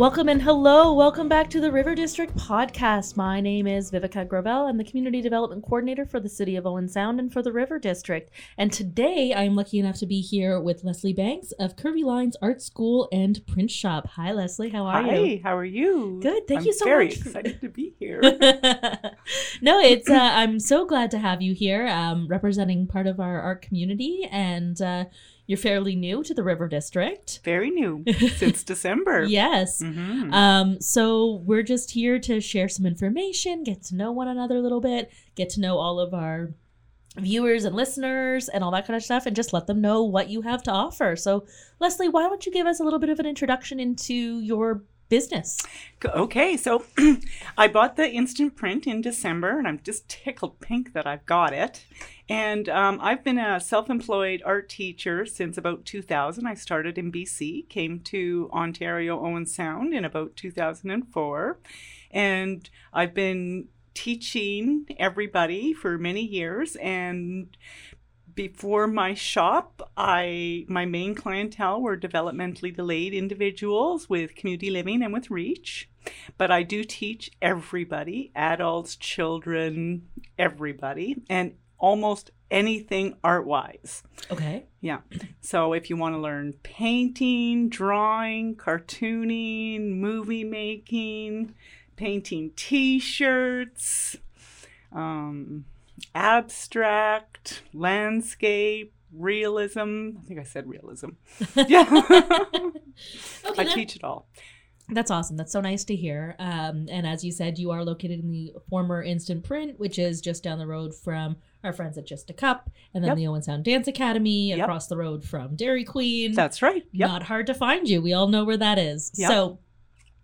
Welcome and hello. Welcome back to the River District podcast. My name is Viveca Gravel. I'm the Community Development Coordinator for the City of Owen Sound and for the River District. And today I'm lucky enough to be here with Lesley Bankes of Curvey Lines Art School and Print Shop. Hi, Lesley. How are Hi, you? Hi, how are you? Good. Thank I'm you so very much. excited to be here. no, it's uh, I'm so glad to have you here, um, representing part of our art community, and uh, you're fairly new to the River District. very new since December. Yes. Mhm. Um, so we're just here to share some information, get to know one another a little bit, get to know all of our viewers and listeners and all that kind of stuff, and just let them know what you have to offer. So, Lesley, why don't you give us a little bit of an introduction into your business? Okay, so I bought the instant print in December, and I'm just tickled pink that I've got it. And um, I've been a self employed art teacher since about 2000. I started in BC, came to Ontario Owen Sound in about 2004. And I've been teaching everybody for many years. And before my shop, I my main clientele were developmentally delayed individuals with community living and with reach. But I do teach everybody, adults, children, everybody, and almost anything art wise. Okay. Yeah. So if you want to learn painting, drawing, cartooning, movie making, painting t shirts, um, abstract, landscape, realism. I think I said realism. Yeah. Okay, I that- teach it all. That's awesome. That's so nice to hear. Um, and as you said, you are located in the former Instant Print, which is just down the road from our friends at Just a Cup, and then Yep. the Owen Sound Dance Academy Yep. across the road from Dairy Queen. That's right. Yep. Not hard to find you. We all know where that is. So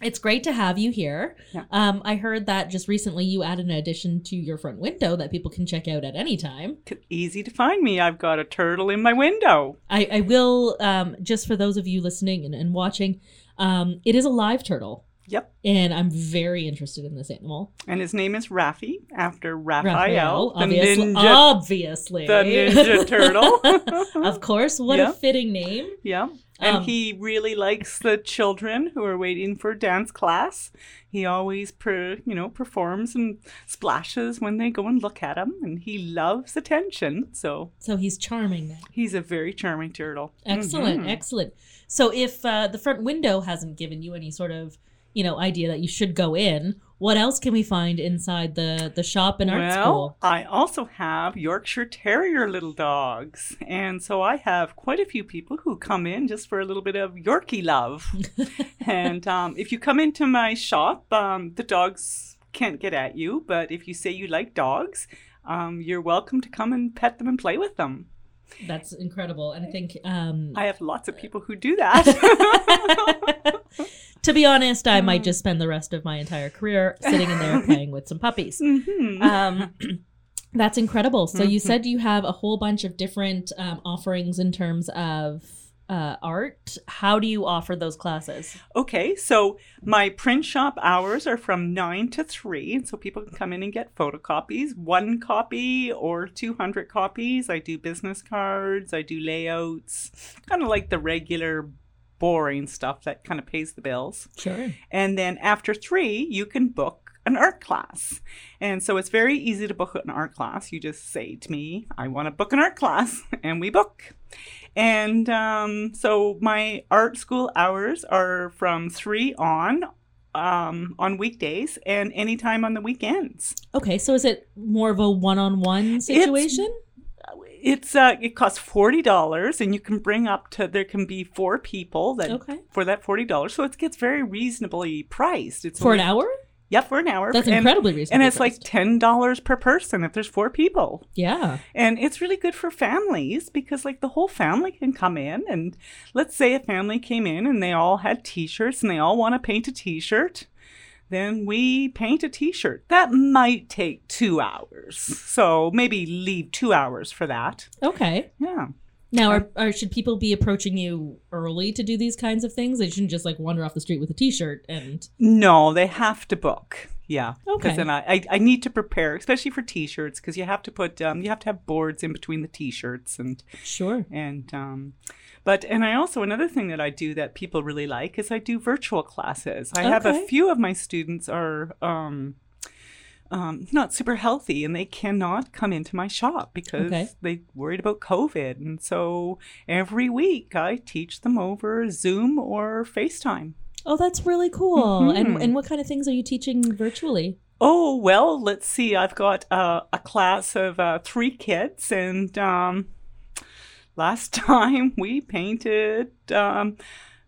it's great to have you here. Yeah. Um, I heard that just recently you added an addition to your front window that people can check out at any time. Easy to find me. I've got a turtle in my window. I, I will, um, just for those of you listening and, and watching, um, it is a live turtle. Yep. And I'm very interested in this animal. And his name is Rafi, after Raphael, Raphael, the obviously. ninja, obviously. the ninja turtle. of course. What a fitting name. Yeah. And Um, he really likes the children who are waiting for dance class. He always, per, you know, performs and splashes when they go and look at him, and he loves attention. So So he's charming then. he's a very charming turtle. Excellent, Mhm. excellent. So if uh, the front window hasn't given you any sort of, you know, idea that you should go in, what else can we find inside the the shop and art well, school? I also have Yorkshire Terrier little dogs. And so I have quite a few people who come in just for a little bit of Yorkie love. and um, if you come into my shop, um, the dogs can't get at you. But if you say you like dogs, um, you're welcome to come and pet them and play with them. That's incredible, and I think um, I have lots of people who do that. to be honest, I Mm. might just spend the rest of my entire career sitting in there playing with some puppies. Mhm. Um, that's incredible. So you Mhm. said you have a whole bunch of different um, offerings in terms of uh, art. How do you offer those classes? Okay, so my print shop hours are from 9 to 3, so people can come in and get photocopies, one copy or 200 copies. I do business cards, I do layouts, kind of like the regular boring stuff that kind of pays the bills. Sure. And then after 3, you can book an art class. And so it's very easy to book an art class. You just say to me, I want to book an art class, and we book. And um, so my art school hours are from 3 on. Um, on weekdays and anytime on the weekends. Okay, so is it more of a one-on-one situation? It's uh, it costs forty dollars, and you can bring up to there can be four people that Okay. for that forty dollars. So it gets very reasonably priced. It's For an hour? Yep, for an hour. That's And- incredibly reasonable. And it's like ten dollars per person if there's four people. yeah. And it's really good for families because like the whole family can come in and let's say a family came in and they all had t-shirts and they all want to paint a t-shirt. Then we paint a t-shirt. That might take 2 hours. So maybe leave 2 hours for that. Okay. Yeah. Now, are, are should people be approaching you early to do these kinds of things? They shouldn't just like wander off the street with a T-shirt and No, they have to book. Yeah. Okay. Because then I, I, I need to prepare, especially for t-shirts, because you have to put um, you have to have boards in between the t-shirts and Sure. and um, but and I also another thing that I do that people really like is I do virtual classes. I have a few of my students are um, um, not super healthy and they cannot come into my shop because Okay. they worried about COVID. And so every week I teach them over Zoom or FaceTime. Oh, that's really cool. And Mhm. and what kind of things are you teaching virtually? Oh, well, let's see. I've got uh, a class of uh, three kids, and um, last time we painted um,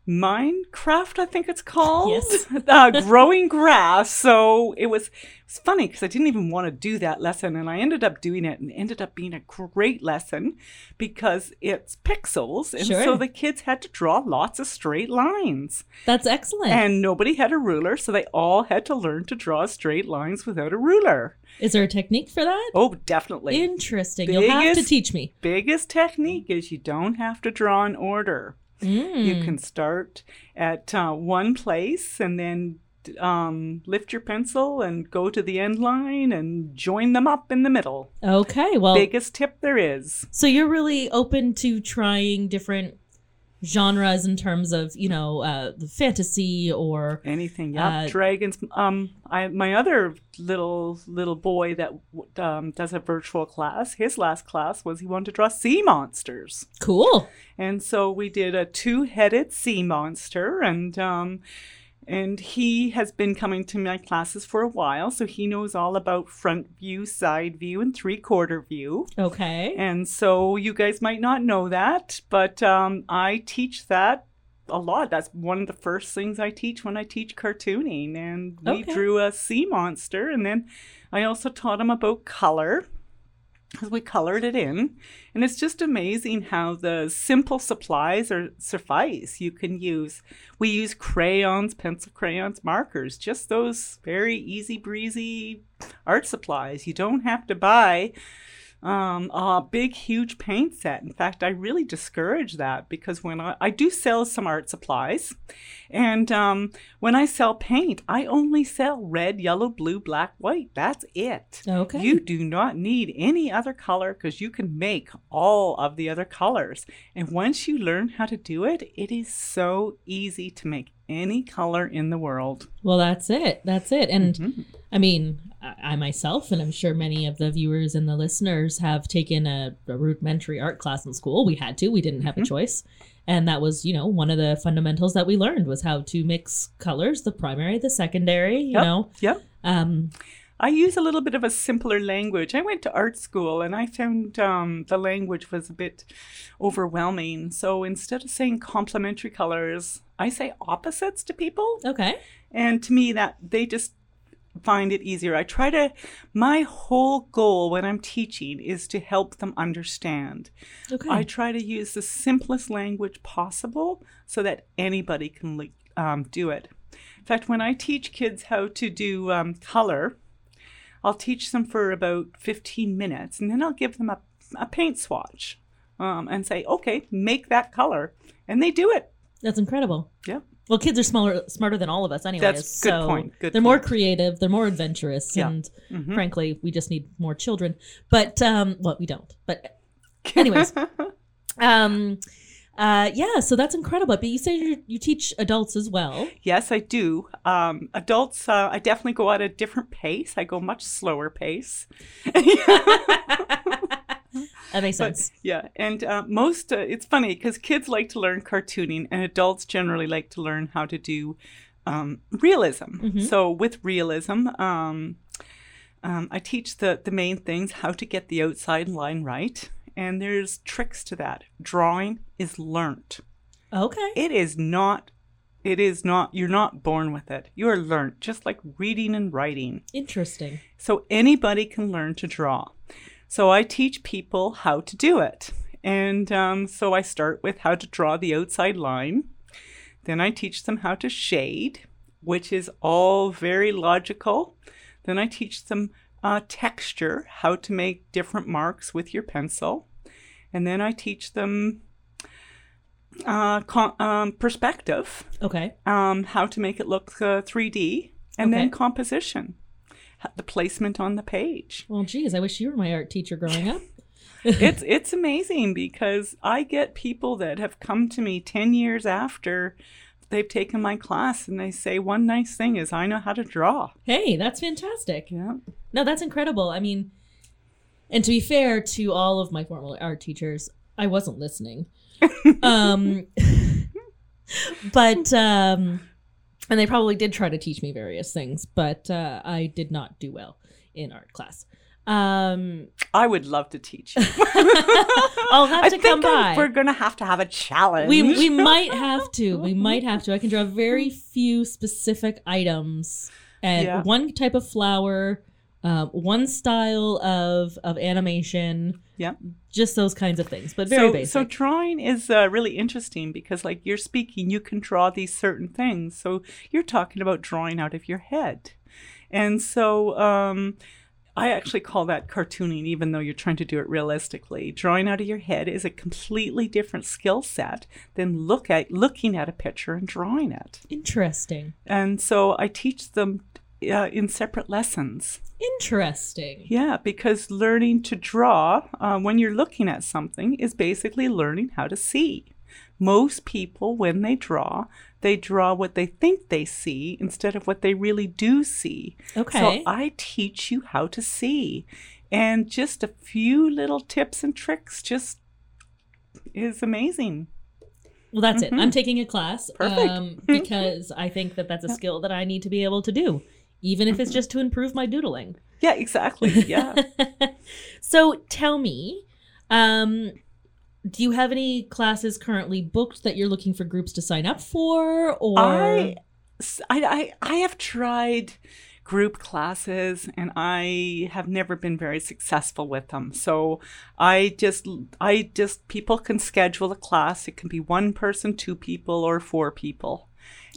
Minecraft, I think it's called. Yes. uh, growing grass. So it was, it was funny because I didn't even want to do that lesson, and I ended up doing it, and ended up being a great lesson because it's pixels, and Sure. so the kids had to draw lots of straight lines. That's excellent. And nobody had a ruler, so they all had to learn to draw straight lines without a ruler. Is there a technique for that? Oh, definitely. Interesting. You'll have to teach me. Biggest technique is you don't have to draw in order. Mm. You can start at uh, one place and then um, lift your pencil and go to the end line and join them up in the middle. Okay. Well, Biggest tip there is. so you're really open to trying different genres in terms of you know uh, the fantasy or Anything, yeah. Uh, Dragons. Um, I my other little little boy that um, does a virtual class. His last class was he wanted to draw sea monsters. cool. And so we did a two-headed sea monster, and um, and he has been coming to my classes for a while, so he knows all about front view, side view, and three-quarter view. Okay. And so you guys might not know that, but um, I teach that a lot. That's one of the first things I teach when I teach cartooning. And we Okay. drew a sea monster, and then I also taught him about color we colored it in. And it's just amazing how the simple supplies are suffice. You can use, we use crayons, pencil crayons, markers, just those very easy breezy art supplies. You don't have to buy um, a big, huge paint set. In fact, I really discourage that because when I, I do sell some art supplies, and um, when I sell paint, I only sell red, yellow, blue, black, white. That's it. Okay. You do not need any other color because you can make all of the other colors. And once you learn how to do it, it is so easy to make any color in the world. Well, that's it. That's it. And Mhm. I mean, I, myself, and I'm sure many of the viewers and the listeners have taken a, a rudimentary art class in school. We had to. We didn't have a choice. And that was, you know, one of the fundamentals that we learned was how to mix colors, the primary, the secondary, you Yep. know. Yep. Um, I use a little bit of a simpler language. I went to art school and I found um, the language was a bit overwhelming. So instead of saying complementary colors, I say opposites to people. okay. And to me, that they just find it easier. I try to, my whole goal when I'm teaching is to help them understand. Okay. I try to use the simplest language possible so that anybody can um, do it. In fact, when I teach kids how to do um, color, I'll teach them for about 15 minutes and then I'll give them a, a paint swatch um, and say, okay, make that color. And they do it. That's incredible. Yeah. Well, kids are smaller, smarter than all of us, anyways. That's good so point, good they're more creative. They're more adventurous, Yeah. and Mhm. frankly, we just need more children. But um, well, we don't. But anyways, um, uh, yeah. So that's incredible. But you say you, you teach adults as well. Yes, I do. Um, adults, uh, I definitely go at a different pace. I go much slower pace. That makes But, sense. yeah, and uh, most, uh, it's funny because kids like to learn cartooning and adults generally like to learn how to do um, realism. Mhm. So with realism, um, um, I teach the, the main things, how to get the outside line right. And there's tricks to that. Drawing is learnt. Okay. It is not, it is not, you're not born with it. You are learnt, just like reading and writing. Interesting. So anybody can learn to draw. So I teach people how to do it. And um, so I start with how to draw the outside line. Then I teach them how to shade, which is all very logical. Then I teach them uh, texture, how to make different marks with your pencil. And then I teach them uh, con- um, perspective, Okay. um, how to make it look uh, 3D, and then composition. the placement on the page. Well, geez, I wish you were my art teacher growing up. it's it's amazing because I get people that have come to me 10 years after they've taken my class and they say one nice thing is I know how to draw. Hey, that's fantastic. Yeah. No, that's incredible. I mean, and to be fair to all of my former art teachers, I wasn't listening. um, but um, and they probably did try to teach me various things, but uh, I did not do well in art class. Um, I would love to teach you. I'll have I to come by. we're going to have to have a challenge. we we might have to. We might have to. I can draw very few specific items and Yeah. one type of flower, uh, one style of of animation. Yep. Just those kinds of things, but very so, basic. so drawing is uh, really interesting because like you're speaking you can draw these certain things so you're talking about drawing out of your head and so um, i actually call that cartooning even though you're trying to do it realistically drawing out of your head is a completely different skill set than look at looking at a picture and drawing it Interesting. and so i teach them uh, in separate lessons Interesting. yeah, because learning to draw uh, when you're looking at something is basically learning how to see. Most people, when they draw, they draw what they think they see instead of what they really do see. Okay. So I teach you how to see. And just a few little tips and tricks just is amazing. well, that's it. Mhm. I'm taking a class Perfect. um, because I think that that's a skill that I need to be able to do, even if it's Mm-hmm. just to improve my doodling. Yeah, exactly. Yeah. so tell me, um, do you have any classes currently booked that you're looking for groups to sign up for, or I, I, I, have tried group classes and I have never been very successful with them. So I just, I just, people can schedule a class. It can be one person, two people, or four people.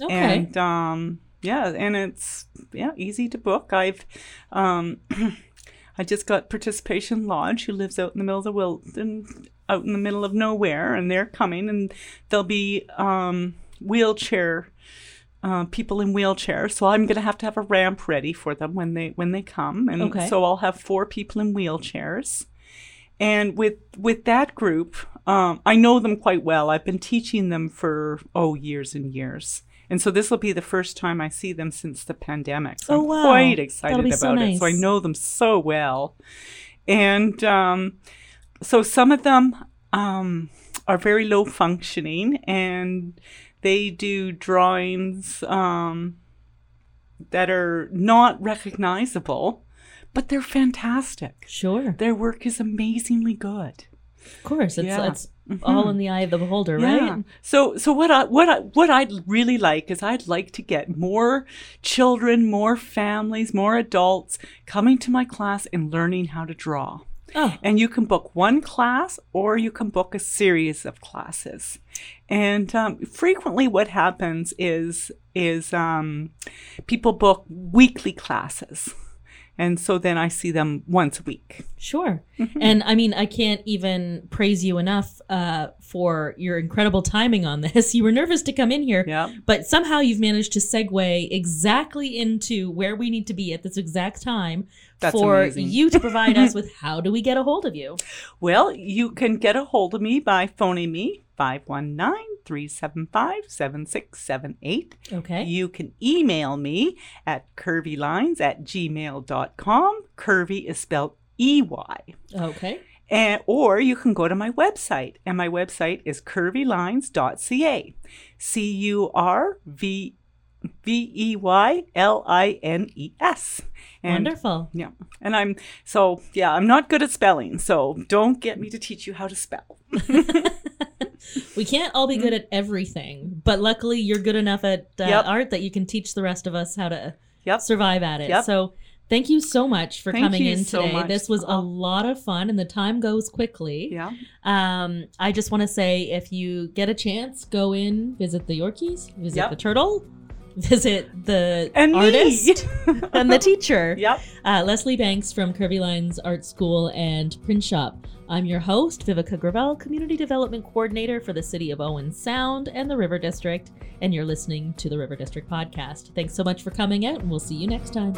okay? And um, yeah, and it's yeah easy to book. I've um, I just got Participation Lodge, who lives out in the middle of the Wilton, out in the middle of nowhere, and they're coming, and there'll be um, wheelchair. Uh, people in wheelchairs, so I'm gonna have to have a ramp ready for them when they when they come, and Okay. so I'll have four people in wheelchairs. And with with that group, um, I know them quite well. I've been teaching them for oh years and years, and so this will be the first time I see them since the pandemic. So Oh, I'm wow. quite excited be about so it. So I know them so well, and um, so some of them um, are very low functioning, and they do drawings um, that are not recognizable, but they're fantastic. Sure, Their work is amazingly good. of course. It's Yeah. it's all in the eye of the beholder, right? So so what I what I what I'd really like is I'd like to get more children, more families, more adults coming to my class and learning how to draw. Oh, And you can book one class or you can book a series of classes. And um, frequently, what happens is is um, people book weekly classes, and so then I see them once a week. Sure. Mm-hmm. And I mean, I can't even praise you enough uh, for your incredible timing on this. You were nervous to come in here, Yeah. but somehow you've managed to segue exactly into where we need to be at this exact time That's for amazing. you to provide us with how do we get a hold of you? Well, you can get a hold of me by phoning me 519-375-7678. Okay. You can email me at curveylines at gmail.com. Curvey is spelled E-Y. Okay. And, or you can go to my website, and my website is curveylines.ca. C U R V V E Y L I N E S. And Wonderful. yeah, and I'm so yeah, I'm not good at spelling, so don't get me to teach you how to spell. We can't all be good at everything, but luckily you're good enough at uh, Yep. art that you can teach the rest of us how to Yep. survive at it. Yep. So thank you so much for Thank coming in today. much. This was a Uh-huh. lot of fun and the time goes quickly. Yeah, Um, I just want to say if you get a chance, go in, visit the Yorkies, visit the turtle, visit the and artist and the teacher. Yep. Uh, Lesley Bankes from Curvey Lines Art School and Print Shop. I'm your host, Viveca Gravel, Community Development Coordinator for the City of Owen Sound and the River District, and you're listening to the River District Podcast. Thanks so much for coming out, and we'll see you next time.